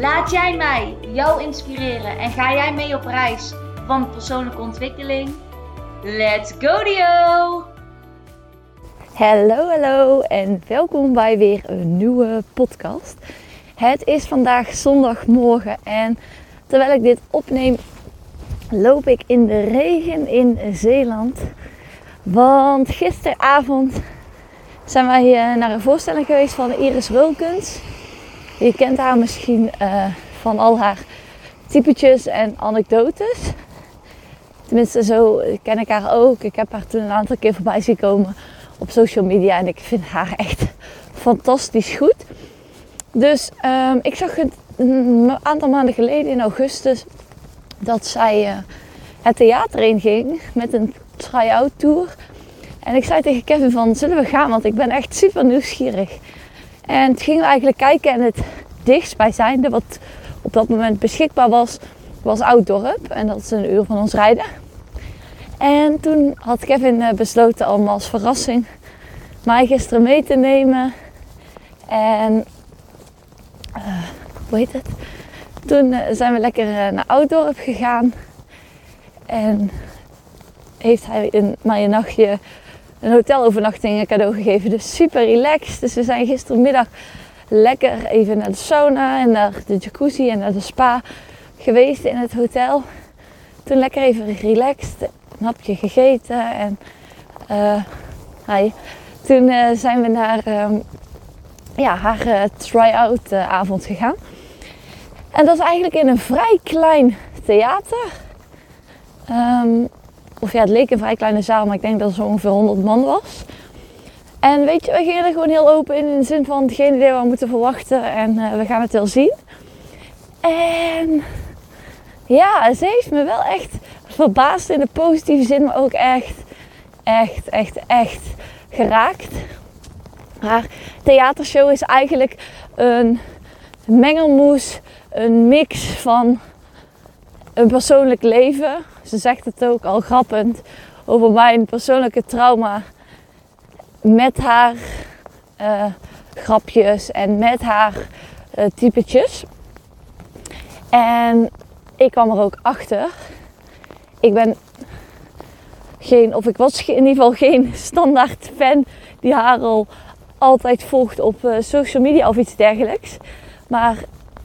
Laat jij mij jou inspireren en ga jij mee op reis van persoonlijke ontwikkeling? Let's go Dio! Hallo, hallo en welkom bij weer een nieuwe podcast. Het is vandaag zondagmorgen en terwijl ik dit opneem, loop ik in de regen in Zeeland. Want gisteravond zijn wij naar een voorstelling geweest van Iris Wilkens. Je kent haar misschien uh, van al haar typetjes en anekdotes. Tenminste, zo ken ik haar ook. Ik heb haar toen een aantal keer voorbij zien komen op social media en ik vind haar echt fantastisch goed. Dus um, ik zag een aantal maanden geleden in augustus dat zij uh, het theater in ging met een try-out tour. En ik zei tegen Kevin van, zullen we gaan? Want ik ben echt super nieuwsgierig. En toen gingen we eigenlijk kijken en het dichtstbijzijnde wat op dat moment beschikbaar was, was Ouddorp. En dat is een uur van ons rijden. En toen had Kevin eh, besloten om als verrassing mij gisteren mee te nemen. En uh, hoe heet het? Toen uh, zijn we lekker naar Ouddorp gegaan. En heeft hij een, mij nachtje een hotelovernachting cadeau gegeven. Dus super relaxed. Dus we zijn gistermiddag lekker even naar de sauna en naar de jacuzzi en naar de spa geweest in het hotel. Toen lekker even relaxed, een hapje gegeten en uh, toen uh, zijn we naar um, ja, haar uh, try-out avond gegaan. En dat is eigenlijk in een vrij klein theater. Um, of ja, het leek een vrij kleine zaal, maar ik denk dat er zo ongeveer 100 man was. En weet je, we gingen er gewoon heel open in, in de zin van geen idee wat we moeten verwachten en uh, we gaan het wel zien. En ja, ze heeft me wel echt verbaasd in de positieve zin, maar ook echt, echt, echt, echt geraakt. Haar theatershow is eigenlijk een mengelmoes, een mix van een persoonlijk leven. Ze zegt het ook al grappend over mijn persoonlijke trauma met haar uh, grapjes en met haar uh, typetjes. En ik kwam er ook achter. Ik ben geen, of ik was in ieder geval geen standaard fan die haar al altijd volgt op uh, social media of iets dergelijks. Maar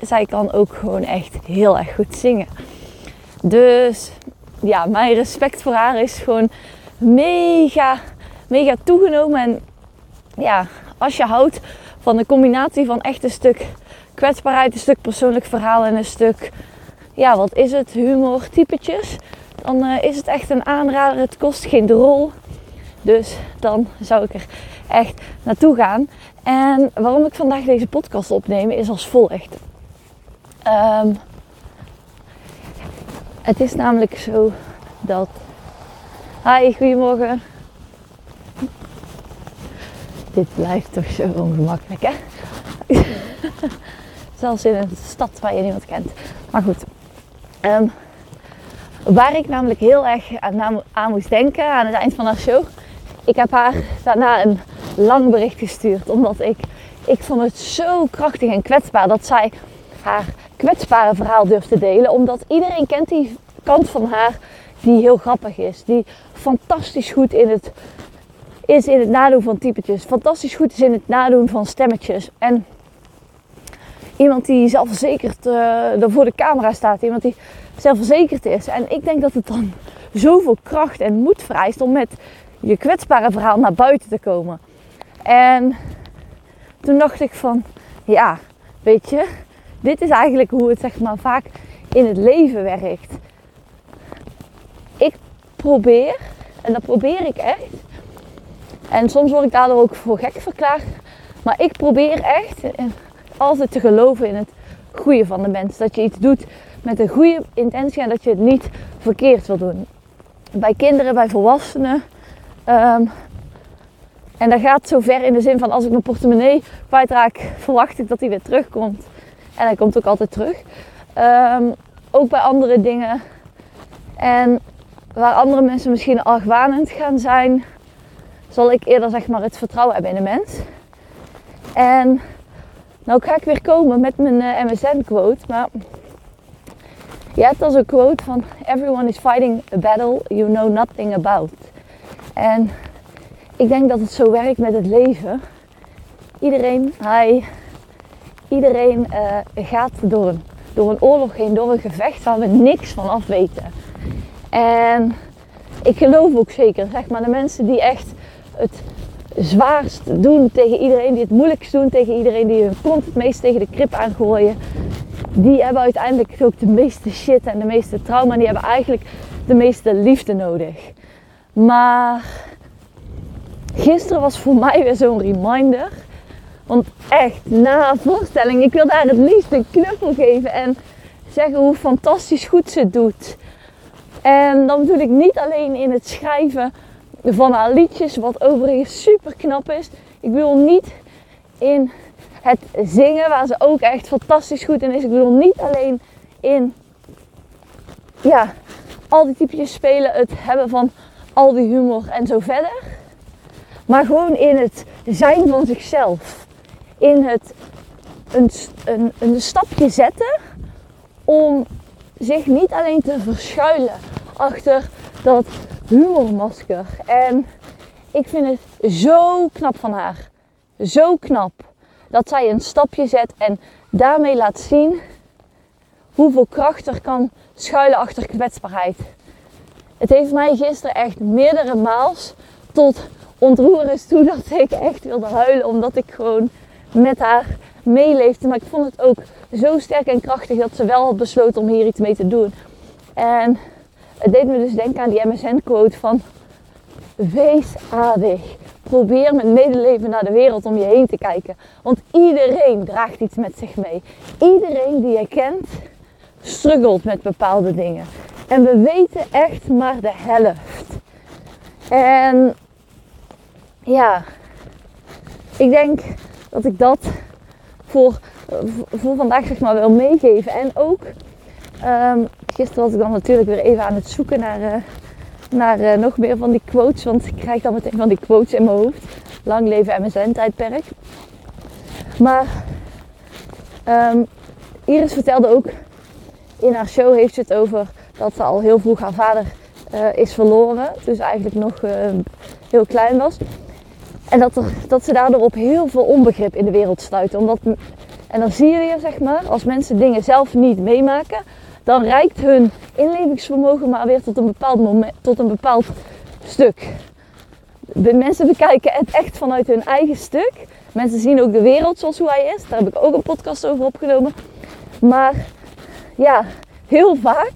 zij kan ook gewoon echt heel erg goed zingen. Dus ja, mijn respect voor haar is gewoon mega, mega toegenomen. En ja, als je houdt van een combinatie van echt een stuk kwetsbaarheid, een stuk persoonlijk verhaal en een stuk, ja, wat is het, humor, typetjes. Dan uh, is het echt een aanrader. Het kost geen drol. Dus dan zou ik er echt naartoe gaan. En waarom ik vandaag deze podcast opneem is als volgt. Um, het is namelijk zo dat. Hi, goedemorgen. Dit blijft toch zo ongemakkelijk, hè? Zelfs in een stad waar je niemand kent. Maar goed. Um, waar ik namelijk heel erg aan, aan moest denken aan het eind van haar show. Ik heb haar daarna een lang bericht gestuurd. Omdat ik, ik vond het zo krachtig en kwetsbaar dat zij haar kwetsbare verhaal durft te delen. Omdat iedereen kent die kant van haar die heel grappig is. Die fantastisch goed in het, is in het nadoen van typetjes. Fantastisch goed is in het nadoen van stemmetjes. En iemand die zelfverzekerd uh, voor de camera staat. Iemand die zelfverzekerd is. En ik denk dat het dan zoveel kracht en moed vereist om met je kwetsbare verhaal naar buiten te komen. En toen dacht ik van, ja, weet je, dit is eigenlijk hoe het zeg maar vaak in het leven werkt. Ik probeer, en dat probeer ik echt. En soms word ik daardoor ook voor gek verklaard. Maar ik probeer echt altijd te geloven in het goede van de mens. Dat je iets doet met een goede intentie en dat je het niet verkeerd wil doen. Bij kinderen, bij volwassenen. Ehm, en dat gaat zo ver in de zin van als ik mijn portemonnee kwijtraak, verwacht ik dat hij weer terugkomt. En hij komt ook altijd terug. Ehm, ook bij andere dingen. En waar andere mensen misschien argwanend gaan zijn, zal ik eerder zeg maar het vertrouwen hebben in de mens. En nou ga ik weer komen met mijn eh, MSN quote, maar je hebt als een quote van everyone is fighting a battle you know nothing about. En ik denk dat het zo werkt met het leven. Iedereen, hij, iedereen uh, gaat door een, door een oorlog heen, door een gevecht waar we niks van af weten. En ik geloof ook zeker, zeg maar, de mensen die echt het zwaarst doen tegen iedereen, die het moeilijkst doen tegen iedereen, die hun kont het meest tegen de krip aangooien, die hebben uiteindelijk ook de meeste shit en de meeste trauma. Die hebben eigenlijk de meeste liefde nodig. Maar gisteren was voor mij weer zo'n reminder. Want echt, na voorstelling, ik wil daar het liefst een knuffel geven en zeggen hoe fantastisch goed ze het doet. En dan bedoel ik niet alleen in het schrijven van haar liedjes, wat overigens super knap is. Ik bedoel niet in het zingen, waar ze ook echt fantastisch goed in is. Ik bedoel niet alleen in ja, al die typetjes spelen, het hebben van al die humor en zo verder. Maar gewoon in het zijn van zichzelf. In het een, een, een stapje zetten om zich niet alleen te verschuilen achter dat humormasker. En ik vind het zo knap van haar. Zo knap dat zij een stapje zet en daarmee laat zien hoeveel kracht er kan schuilen achter kwetsbaarheid. Het heeft mij gisteren echt meerdere maals tot ontroeren toe dat ik echt wilde huilen. Omdat ik gewoon met haar meeleefde. Maar ik vond het ook zo sterk en krachtig dat ze wel had besloten om hier iets mee te doen. En het deed me dus denken aan die MSN-quote van... Wees aardig. Probeer met medeleven naar de wereld om je heen te kijken. Want iedereen draagt iets met zich mee. Iedereen die je kent, struggelt met bepaalde dingen. En we weten echt maar de helft. En ja, ik denk dat ik dat voor, voor vandaag zeg maar wil meegeven. En ook, um, gisteren was ik dan natuurlijk weer even aan het zoeken naar, uh, naar uh, nog meer van die quotes. Want ik krijg dan meteen van die quotes in mijn hoofd. Lang leven MSN-tijdperk. Maar um, Iris vertelde ook, in haar show heeft ze het over dat ze al heel vroeg haar vader is verloren. Dus eigenlijk nog heel klein was. En dat, er, dat ze daardoor op heel veel onbegrip in de wereld sluiten. Omdat, en dan zie je weer, zeg maar, als mensen dingen zelf niet meemaken, dan reikt hun inlevingsvermogen maar weer tot een bepaald, moment, tot een bepaald stuk. De mensen bekijken het echt vanuit hun eigen stuk. Mensen zien ook de wereld zoals hoe hij is. Daar heb ik ook een podcast over opgenomen. Maar ja, heel vaak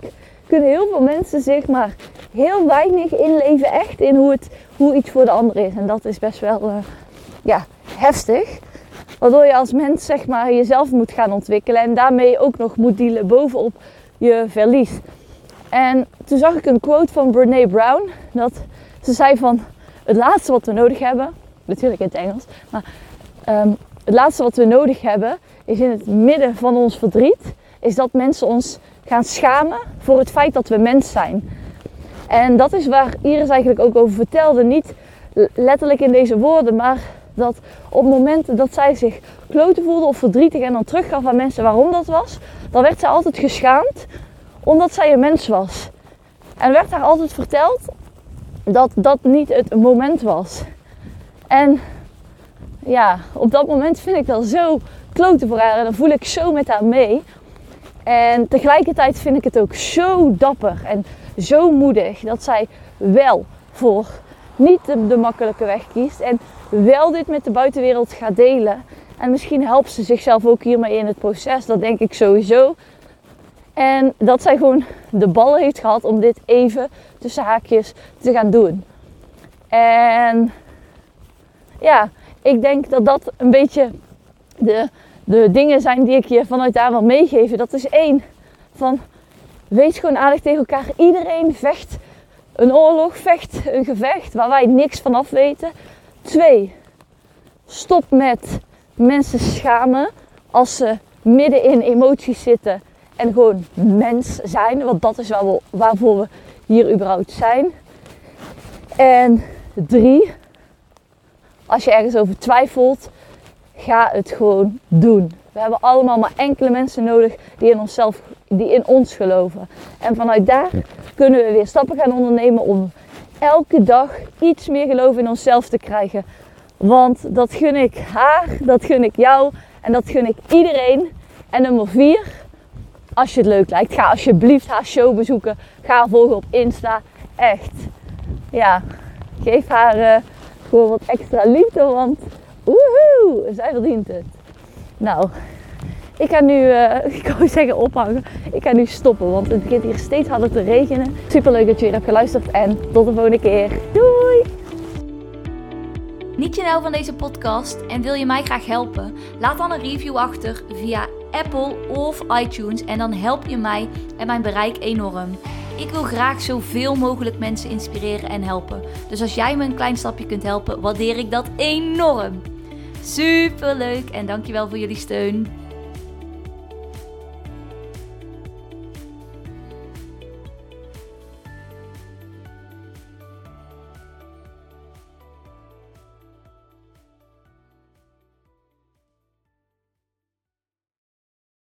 kunnen heel veel mensen zich maar heel weinig inleven echt in hoe, het, hoe iets voor de ander is. En dat is best wel uh, ja, heftig. Waardoor je als mens zeg maar jezelf moet gaan ontwikkelen en daarmee ook nog moet dealen bovenop je verlies. En toen zag ik een quote van Brene Brown. Dat ze zei van het laatste wat we nodig hebben, natuurlijk in het Engels, maar ehm, het laatste wat we nodig hebben is in het midden van ons verdriet, is dat mensen ons gaan schamen voor het feit dat we mens zijn. En dat is waar Iris eigenlijk ook over vertelde. Niet letterlijk in deze woorden, maar dat op momenten dat zij zich kloten voelde of verdrietig en dan teruggaf aan mensen waarom dat was, dan werd zij altijd geschaamd omdat zij een mens was. En werd haar altijd verteld dat dat niet het moment was. En ja, op dat moment vind ik dat zo kloten voor haar en dan voel ik zo met haar mee. En tegelijkertijd vind ik het ook zo dapper en zo moedig dat zij wel voor niet de, makkelijke weg kiest en wel dit met de buitenwereld gaat delen. En misschien helpt ze zichzelf ook hiermee in het proces, dat denk ik sowieso. En dat zij gewoon de ballen heeft gehad om dit even tussen haakjes te gaan doen. En ja, ik denk dat dat een beetje de, de dingen zijn die ik je vanuit daar wil meegeven. Dat is één, van wees gewoon aardig tegen elkaar. Iedereen vecht een oorlog, vecht een gevecht waar wij niks van af weten. Twee, stop met mensen schamen als ze midden in emoties zitten en gewoon mens zijn. Want dat is waarvoor we hier überhaupt zijn. En drie, als je ergens over twijfelt, ga het gewoon doen. We hebben allemaal maar enkele mensen nodig die in, onszelf, die in ons geloven. En vanuit daar kunnen we weer stappen gaan ondernemen om elke dag iets meer geloof in onszelf te krijgen. Want dat gun ik haar, dat gun ik jou en dat gun ik iedereen. En nummer vier, als je het leuk lijkt, ga alsjeblieft haar show bezoeken. Ga haar volgen op Insta. Echt. Ja, geef haar uh, gewoon wat extra liefde, want woehoe, zij verdient het. Nou, ik ga nu, uh, ik wou zeggen ophangen. Ik ga nu stoppen, want het begint hier steeds harder te regenen. Super leuk dat je weer hebt geluisterd en tot de volgende keer. Doei! Niet je nou van deze podcast en wil je mij graag helpen? Laat dan een review achter via Apple of iTunes en dan help je mij en mijn bereik enorm. Ik wil graag zoveel mogelijk mensen inspireren en helpen. Dus als jij me een klein stapje kunt helpen, waardeer ik dat enorm. Super leuk en dankjewel voor jullie steun.